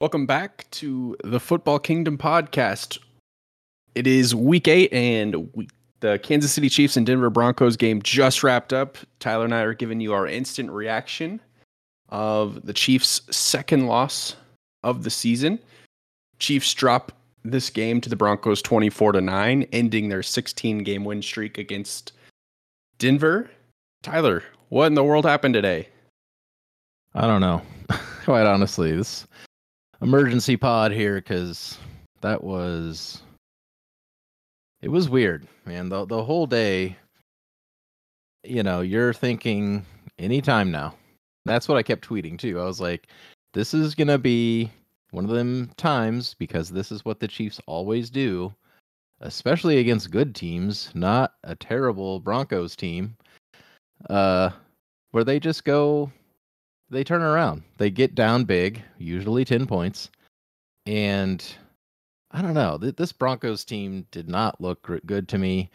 Welcome back to the Football Kingdom podcast. It is week eight, and we, the Kansas City Chiefs and Denver Broncos game just wrapped up. Tyler and I are giving you our instant reaction of the Chiefs' second loss of the season. Chiefs drop this game to the Broncos 24 to 9, ending their 16 game win streak against Denver. Tyler, what in the world happened today? I don't know. Quite honestly, this emergency pod here because that was it was weird, man. The the whole day, you know, you're thinking anytime now. That's what I kept tweeting too. I was like, this is gonna be one of them times because this is what the Chiefs always do, especially against good teams, not a terrible Broncos team. Uh where they just go they turn around. They get down big, usually 10 points. And I don't know. This Broncos team did not look good to me.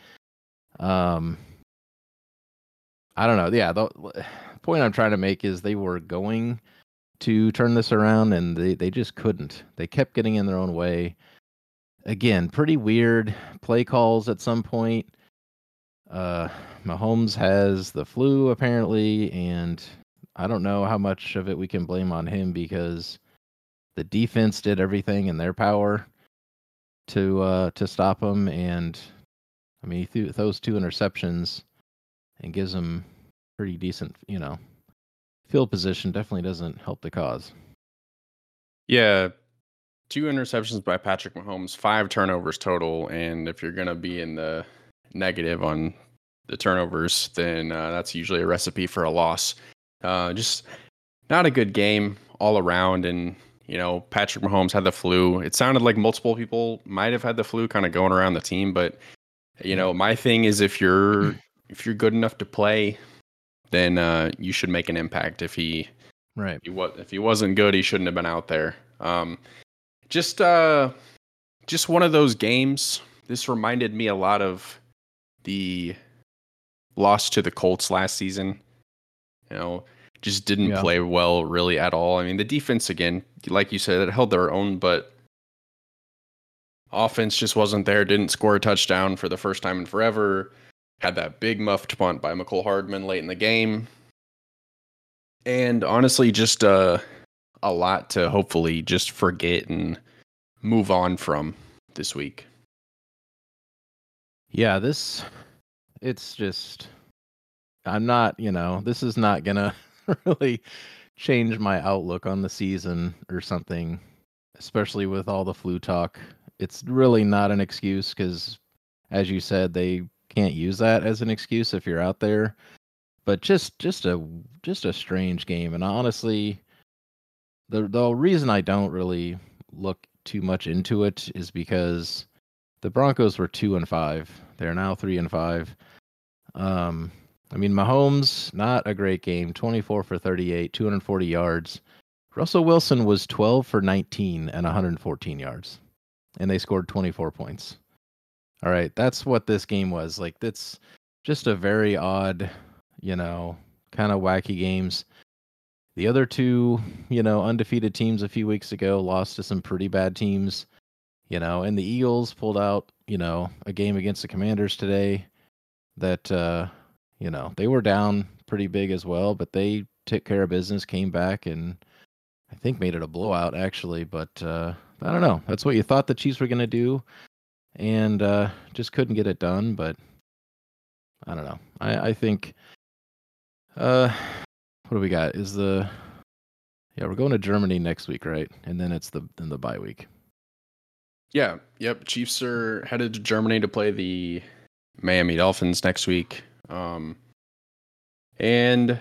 Um I don't know. Yeah, the point I'm trying to make is they were going to turn this around and they they just couldn't. They kept getting in their own way. Again, pretty weird play calls at some point. Uh Mahomes has the flu apparently and I don't know how much of it we can blame on him because the defense did everything in their power to uh, to stop him, and I mean he threw those two interceptions and gives him pretty decent, you know, field position. Definitely doesn't help the cause. Yeah, two interceptions by Patrick Mahomes, five turnovers total, and if you're gonna be in the negative on the turnovers, then uh, that's usually a recipe for a loss. Uh, just not a good game all around. And, you know, Patrick Mahomes had the flu. It sounded like multiple people might have had the flu kind of going around the team. But, you know, my thing is if you're if you're good enough to play, then uh, you should make an impact. If he right if he, was, if he wasn't good, he shouldn't have been out there. Um, just uh, just one of those games. This reminded me a lot of the loss to the Colts last season. You know, just didn't yeah. play well really at all. I mean, the defense again, like you said, it held their own, but offense just wasn't there. Didn't score a touchdown for the first time in forever. Had that big muffed punt by Mecole Hardman late in the game. And honestly, just uh, a lot to hopefully just forget and move on from this week. Yeah, this it's just I'm not, you know, this is not gonna really change my outlook on the season or something, especially with all the flu talk. It's really not an excuse because, as you said, they can't use that as an excuse if you're out there. But just just a just a strange game, and honestly, the the reason I don't really look too much into it is because the Broncos were two and five. They're now three and five. Um, I mean, Mahomes, not a great game. 24 for 38, 240 yards. Russell Wilson was 12 for 19 and 114 yards. And they scored 24 points. All right, that's what this game was. Like, that's just a very odd, you know, kind of wacky games. The other two, you know, undefeated teams a few weeks ago lost to some pretty bad teams, you know, and the Eagles pulled out, you know, a game against the Commanders today that, uh, you know, they were down pretty big as well, but they took care of business, came back, and I think made it a blowout actually. But uh, I don't know. That's what you thought the Chiefs were going to do, and uh, just couldn't get it done. But I don't know. I, I think. Uh, what do we got? Is the yeah, we're going to Germany next week, right? And then it's the then the bye week. Yeah. Yep. Chiefs are headed to Germany to play the Miami Dolphins next week. Um, and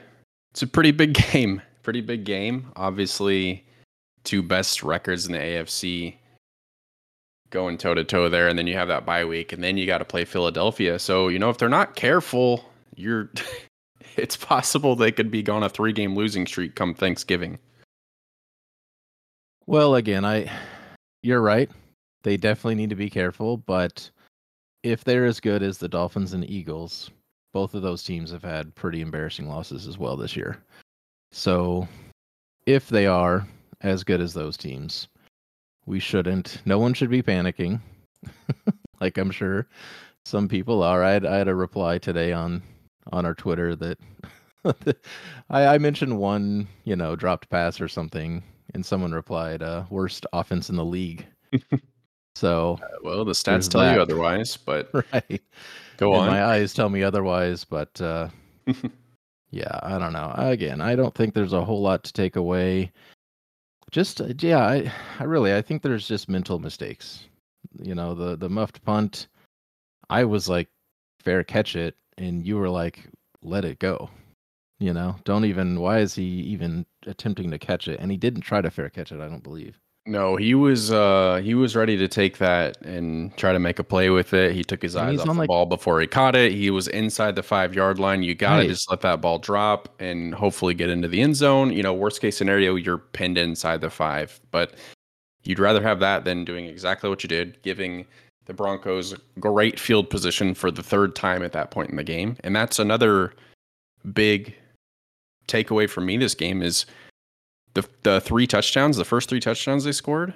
it's a pretty big game. Pretty big game. Obviously, two best records in the AFC going toe to toe there. And then you have that bye week, and then you got to play Philadelphia. So, you know, if they're not careful, you're. it's possible they could be on a three game losing streak come Thanksgiving. Well, again, I you're right. They definitely need to be careful, but if they're as good as the Dolphins and Eagles, both of those teams have had pretty embarrassing losses as well this year. So if they are as good as those teams, we shouldn't. No one should be panicking. like I'm sure some people are. I had, I had a reply today on on our Twitter that I, I mentioned one, you know, dropped pass or something, and someone replied, uh, "Worst offense in the league." so, uh, well, the stats tell that. you otherwise, but right. Go and on. My eyes tell me otherwise, but uh, yeah, I don't know. Again, I don't think there's a whole lot to take away. Just uh, yeah, I, I really I think there's just mental mistakes. You know, the the muffed punt. I was like, fair catch it, and you were like, let it go. You know, don't even. Why is he even attempting to catch it? And he didn't try to fair catch it. I don't believe. No, he was uh he was ready to take that and try to make a play with it. He took his eyes off the like, ball before he caught it. He was inside the five yard line. You gotta right. just let that ball drop and hopefully get into the end zone. You know, worst case scenario, you're pinned inside the five. But you'd rather have that than doing exactly what you did, giving the Broncos great field position for the third time at that point in the game. And that's another big takeaway for me this game is the the three touchdowns, the first three touchdowns they scored,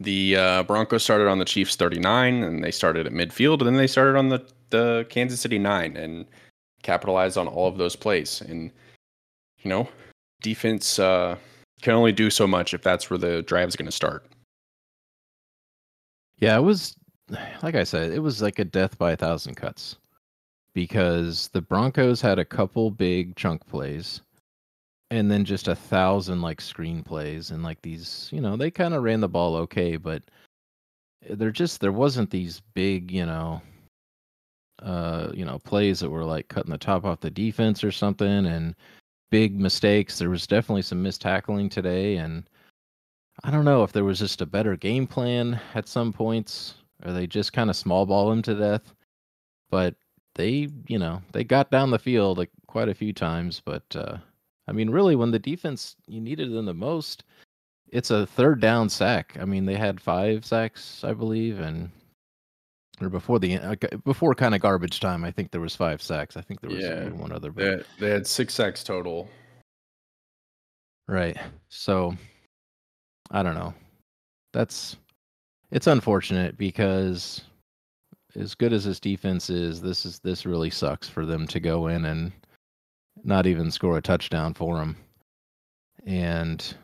the uh, Broncos started on the Chiefs 39, and they started at midfield, and then they started on the the Kansas City nine and capitalized on all of those plays. And you know, defense uh, can only do so much if that's where the drive is going to start. Yeah, it was like I said, it was like a death by a thousand cuts because the Broncos had a couple big chunk plays and then just a thousand like screenplays and like these you know they kind of ran the ball okay but they're just there wasn't these big you know uh you know plays that were like cutting the top off the defense or something and big mistakes. There was definitely some missed tackling today and i don't know if there was just a better game plan at some points or they just kind of small ball him to death but they you know they got down the field like quite a few times but uh I mean, really, when the defense you needed them the most, it's a third down sack. I mean, they had five sacks, I believe, and or before the uh, before kind of garbage time, I think there was five sacks. I think there was yeah, one other. But... They, had, they had six sacks total. Right. So, I don't know. That's it's unfortunate because as good as this defense is, this is this really sucks for them to go in and not even score a touchdown for them. And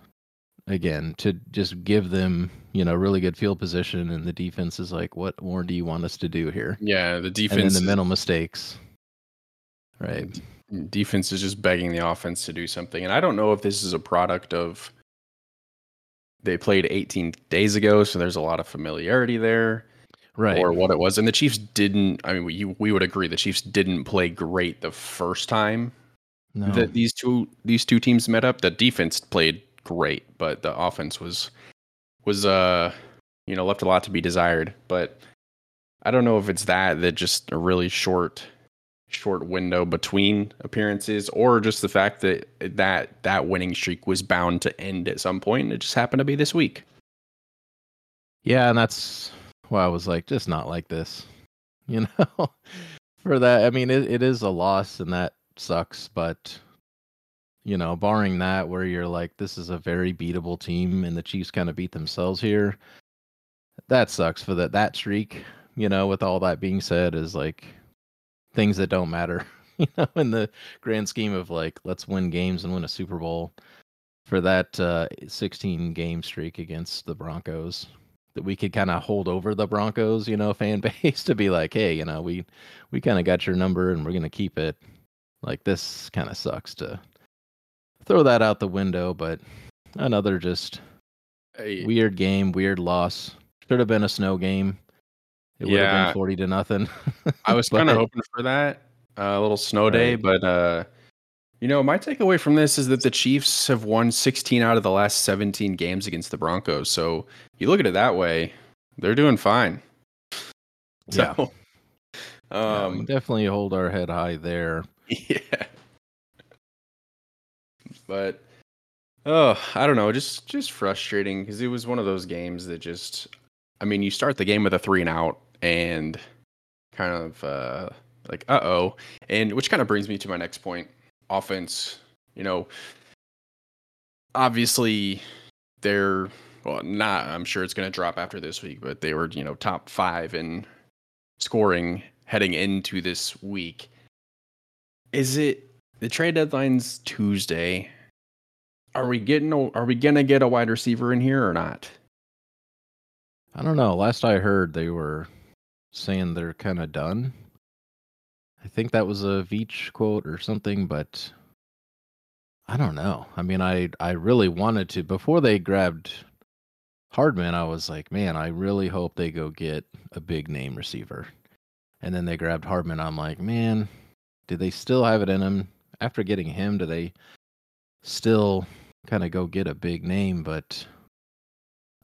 again, to just give them, you know, really good field position and the defense is like, what more do you want us to do here? Yeah, the defense and the mental mistakes. Right. Defense is just begging the offense to do something. And I don't know if this is a product of they played 18 days ago, so there's a lot of familiarity there. Right. Or what it was. And the Chiefs didn't I mean we we would agree the Chiefs didn't play great the first time no. that these two these two teams met up. The defense played great, but the offense was was uh you know left a lot to be desired. But I don't know if it's that that just a really short short window between appearances or just the fact that that that winning streak was bound to end at some point and it just happened to be this week. Yeah, and that's why I was like just not like this. You know, for that I mean it, it is a loss and that sucks, but you know, barring that where you're like, this is a very beatable team and the Chiefs kind of beat themselves here. That sucks for that that streak, you know, with all that being said, is like things that don't matter, you know, in the grand scheme of like let's win games and win a Super Bowl for that uh 16 game streak against the Broncos that we could kind of hold over the Broncos, you know, fan base to be like, hey, you know, we we kind of got your number and we're gonna keep it. Like this kind of sucks to throw that out the window, but another just hey. weird game, weird loss. Should have been a snow game. It would yeah. have been forty to nothing. I was kind of hoping for that uh, a little snow day, but uh, you know, my takeaway from this is that the Chiefs have won 16 out of the last 17 games against the Broncos. So you look at it that way, they're doing fine. So, yeah. Um, yeah, definitely hold our head high there. Yeah. But oh, I don't know, just just frustrating because it was one of those games that just I mean, you start the game with a 3 and out and kind of uh like uh-oh. And which kind of brings me to my next point. Offense, you know, obviously they're well, not. I'm sure it's going to drop after this week, but they were you know top five in scoring heading into this week. Is it the trade deadline's Tuesday? Are we getting? Are we gonna get a wide receiver in here or not? I don't know. Last I heard, they were saying they're kind of done. I think that was a Veach quote or something, but I don't know. I mean, I I really wanted to before they grabbed Hardman. I was like, man, I really hope they go get a big name receiver. And then they grabbed Hardman. I'm like, man, do they still have it in them after getting him? Do they still kind of go get a big name? But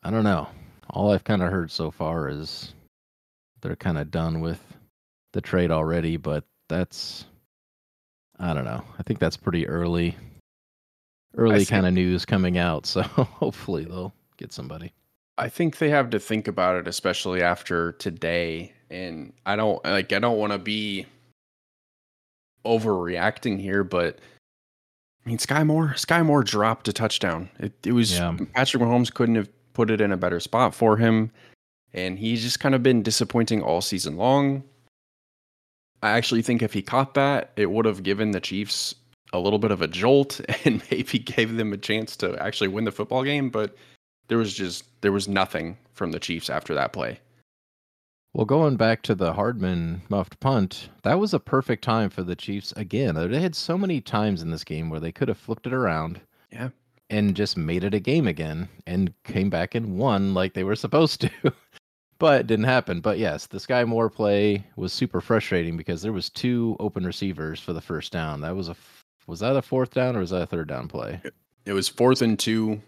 I don't know. All I've kind of heard so far is they're kind of done with the trade already, but that's I don't know. I think that's pretty early early kind of news coming out, so hopefully they'll get somebody. I think they have to think about it especially after today and I don't like I don't want to be overreacting here, but I mean Skyy Moore Skyy Moore dropped a touchdown. It it was yeah. Patrick Mahomes couldn't have put it in a better spot for him and he's just kind of been disappointing all season long. I actually think if he caught that, it would have given the Chiefs a little bit of a jolt and maybe gave them a chance to actually win the football game, but there was just there was nothing from the Chiefs after that play. Well, going back to the Hardman muffed punt, that was a perfect time for the Chiefs again. They had so many times in this game where they could have flipped it around. Yeah. And just made it a game again and came back and won like they were supposed to. but it didn't happen. But yes, the Skyy Moore play was super frustrating because there was two open receivers for the first down. That was a was that a fourth down or was that a third down play? It was fourth and two.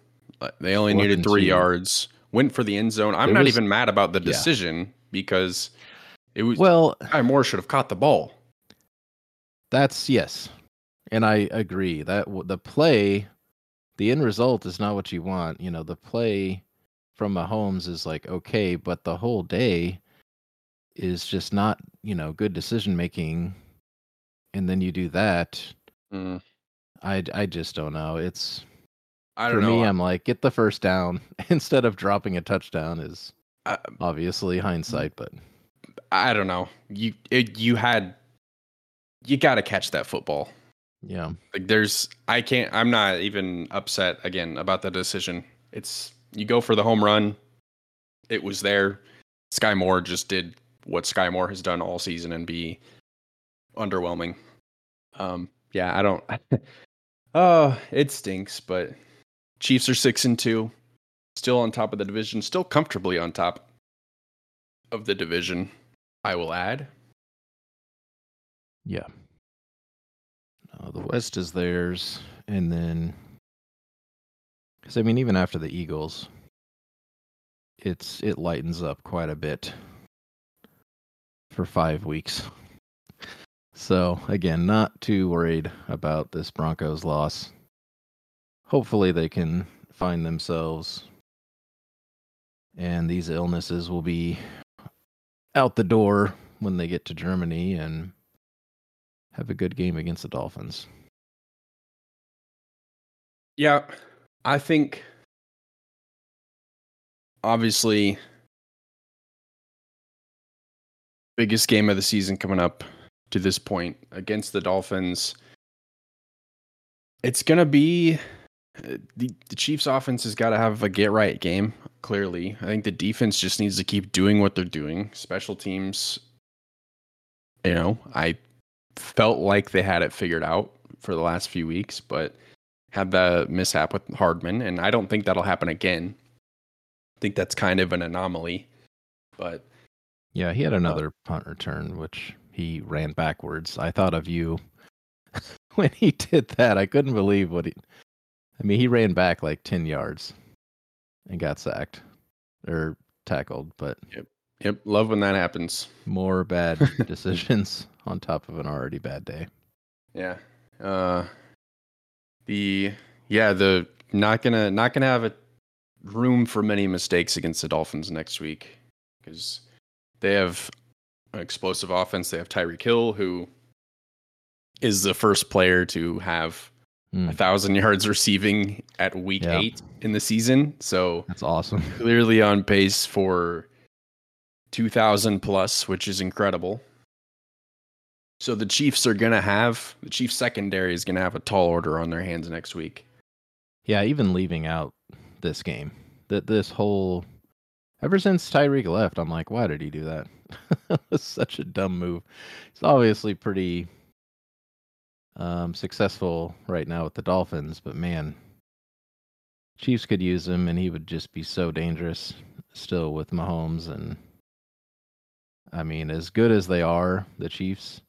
They only fourth needed three two. yards. Went for the end zone. I'm not was, even mad about the decision yeah. Because it was well. Skyy Moore should have caught the ball. That's yes, and I agree that the play, the end result is not what you want. You know, the play from Mahomes is like okay, but the whole day is just not you know good decision making, and then you do that. Mm. I I just don't know. It's I don't for know. me. I'm like get the first down instead of dropping a touchdown is uh, obviously hindsight, but I don't know. You it, you had you got to catch that football. Yeah. Like there's I can't I'm not even upset again about the decision. It's you go for the home run. It was there. Skyy Moore just did what Skyy Moore has done all season and be underwhelming. Um, yeah, I don't. oh, it stinks, but Chiefs are six and two, still on top of the division, still comfortably on top of the division. I will add. Yeah. The West is theirs, and then because I mean, even after the Eagles, it's it lightens up quite a bit for five weeks. So again, not too worried about this Broncos loss. Hopefully, they can find themselves, and these illnesses will be out the door when they get to Germany and have a good game against the Dolphins. Yeah, I think obviously biggest game of the season coming up to this point against the Dolphins. It's going to be uh, the, the Chiefs offense has got to have a get right game, clearly. I think the defense just needs to keep doing what they're doing. Special teams, you know, I felt like they had it figured out for the last few weeks, but had the mishap with Hardman, and I don't think that'll happen again. I think that's kind of an anomaly, but yeah, he had uh, another uh, punt return which he ran backwards. I thought of you when he did that. I couldn't believe what he. I mean, he ran back like ten yards and got sacked or tackled, but yep, yep, love when that happens. More bad decisions on top of an already bad day. Yeah. Uh the yeah the not gonna not gonna have a room for many mistakes against the Dolphins next week because they have an explosive offense. They have Tyreek Hill, who is the first player to have Mm. a thousand yards receiving at week Yeah. eight in the season. So That's awesome. clearly on pace for 2000 plus, which is incredible. So the Chiefs are going to have the Chiefs secondary is going to have a tall order on their hands next week. Yeah, even leaving out this game, that this whole ever since Tyreek left, I'm like, why did he do that? such a dumb move. He's obviously pretty um, successful right now with the Dolphins, but man, Chiefs could use him, and he would just be so dangerous still with Mahomes. And I mean, as good as they are, the Chiefs,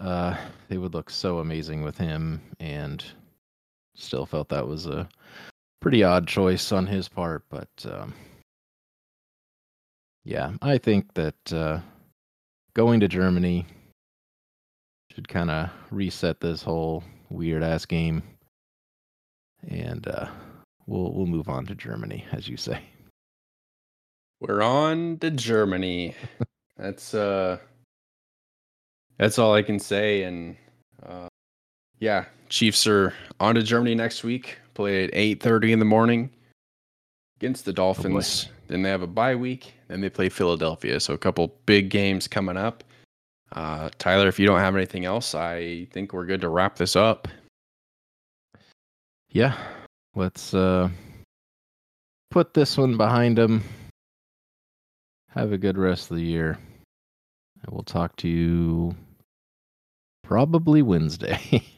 uh, they would look so amazing with him, and still felt that was a pretty odd choice on his part. But um, yeah, I think that uh, going to Germany should kind of reset this whole weird ass game, and uh, we'll we'll move on to Germany, as you say. We're on to Germany. that's uh that's all I can say and uh yeah, Chiefs are on to Germany next week. Play at 8:30 in the morning against the Dolphins. then they have a bye week, then they play Philadelphia. So a couple big games coming up. Uh Tyler, if you don't have anything else, I think we're good to wrap this up. Yeah, let's uh, put this one behind him. Have a good rest of the year. And we'll talk to you probably Wednesday.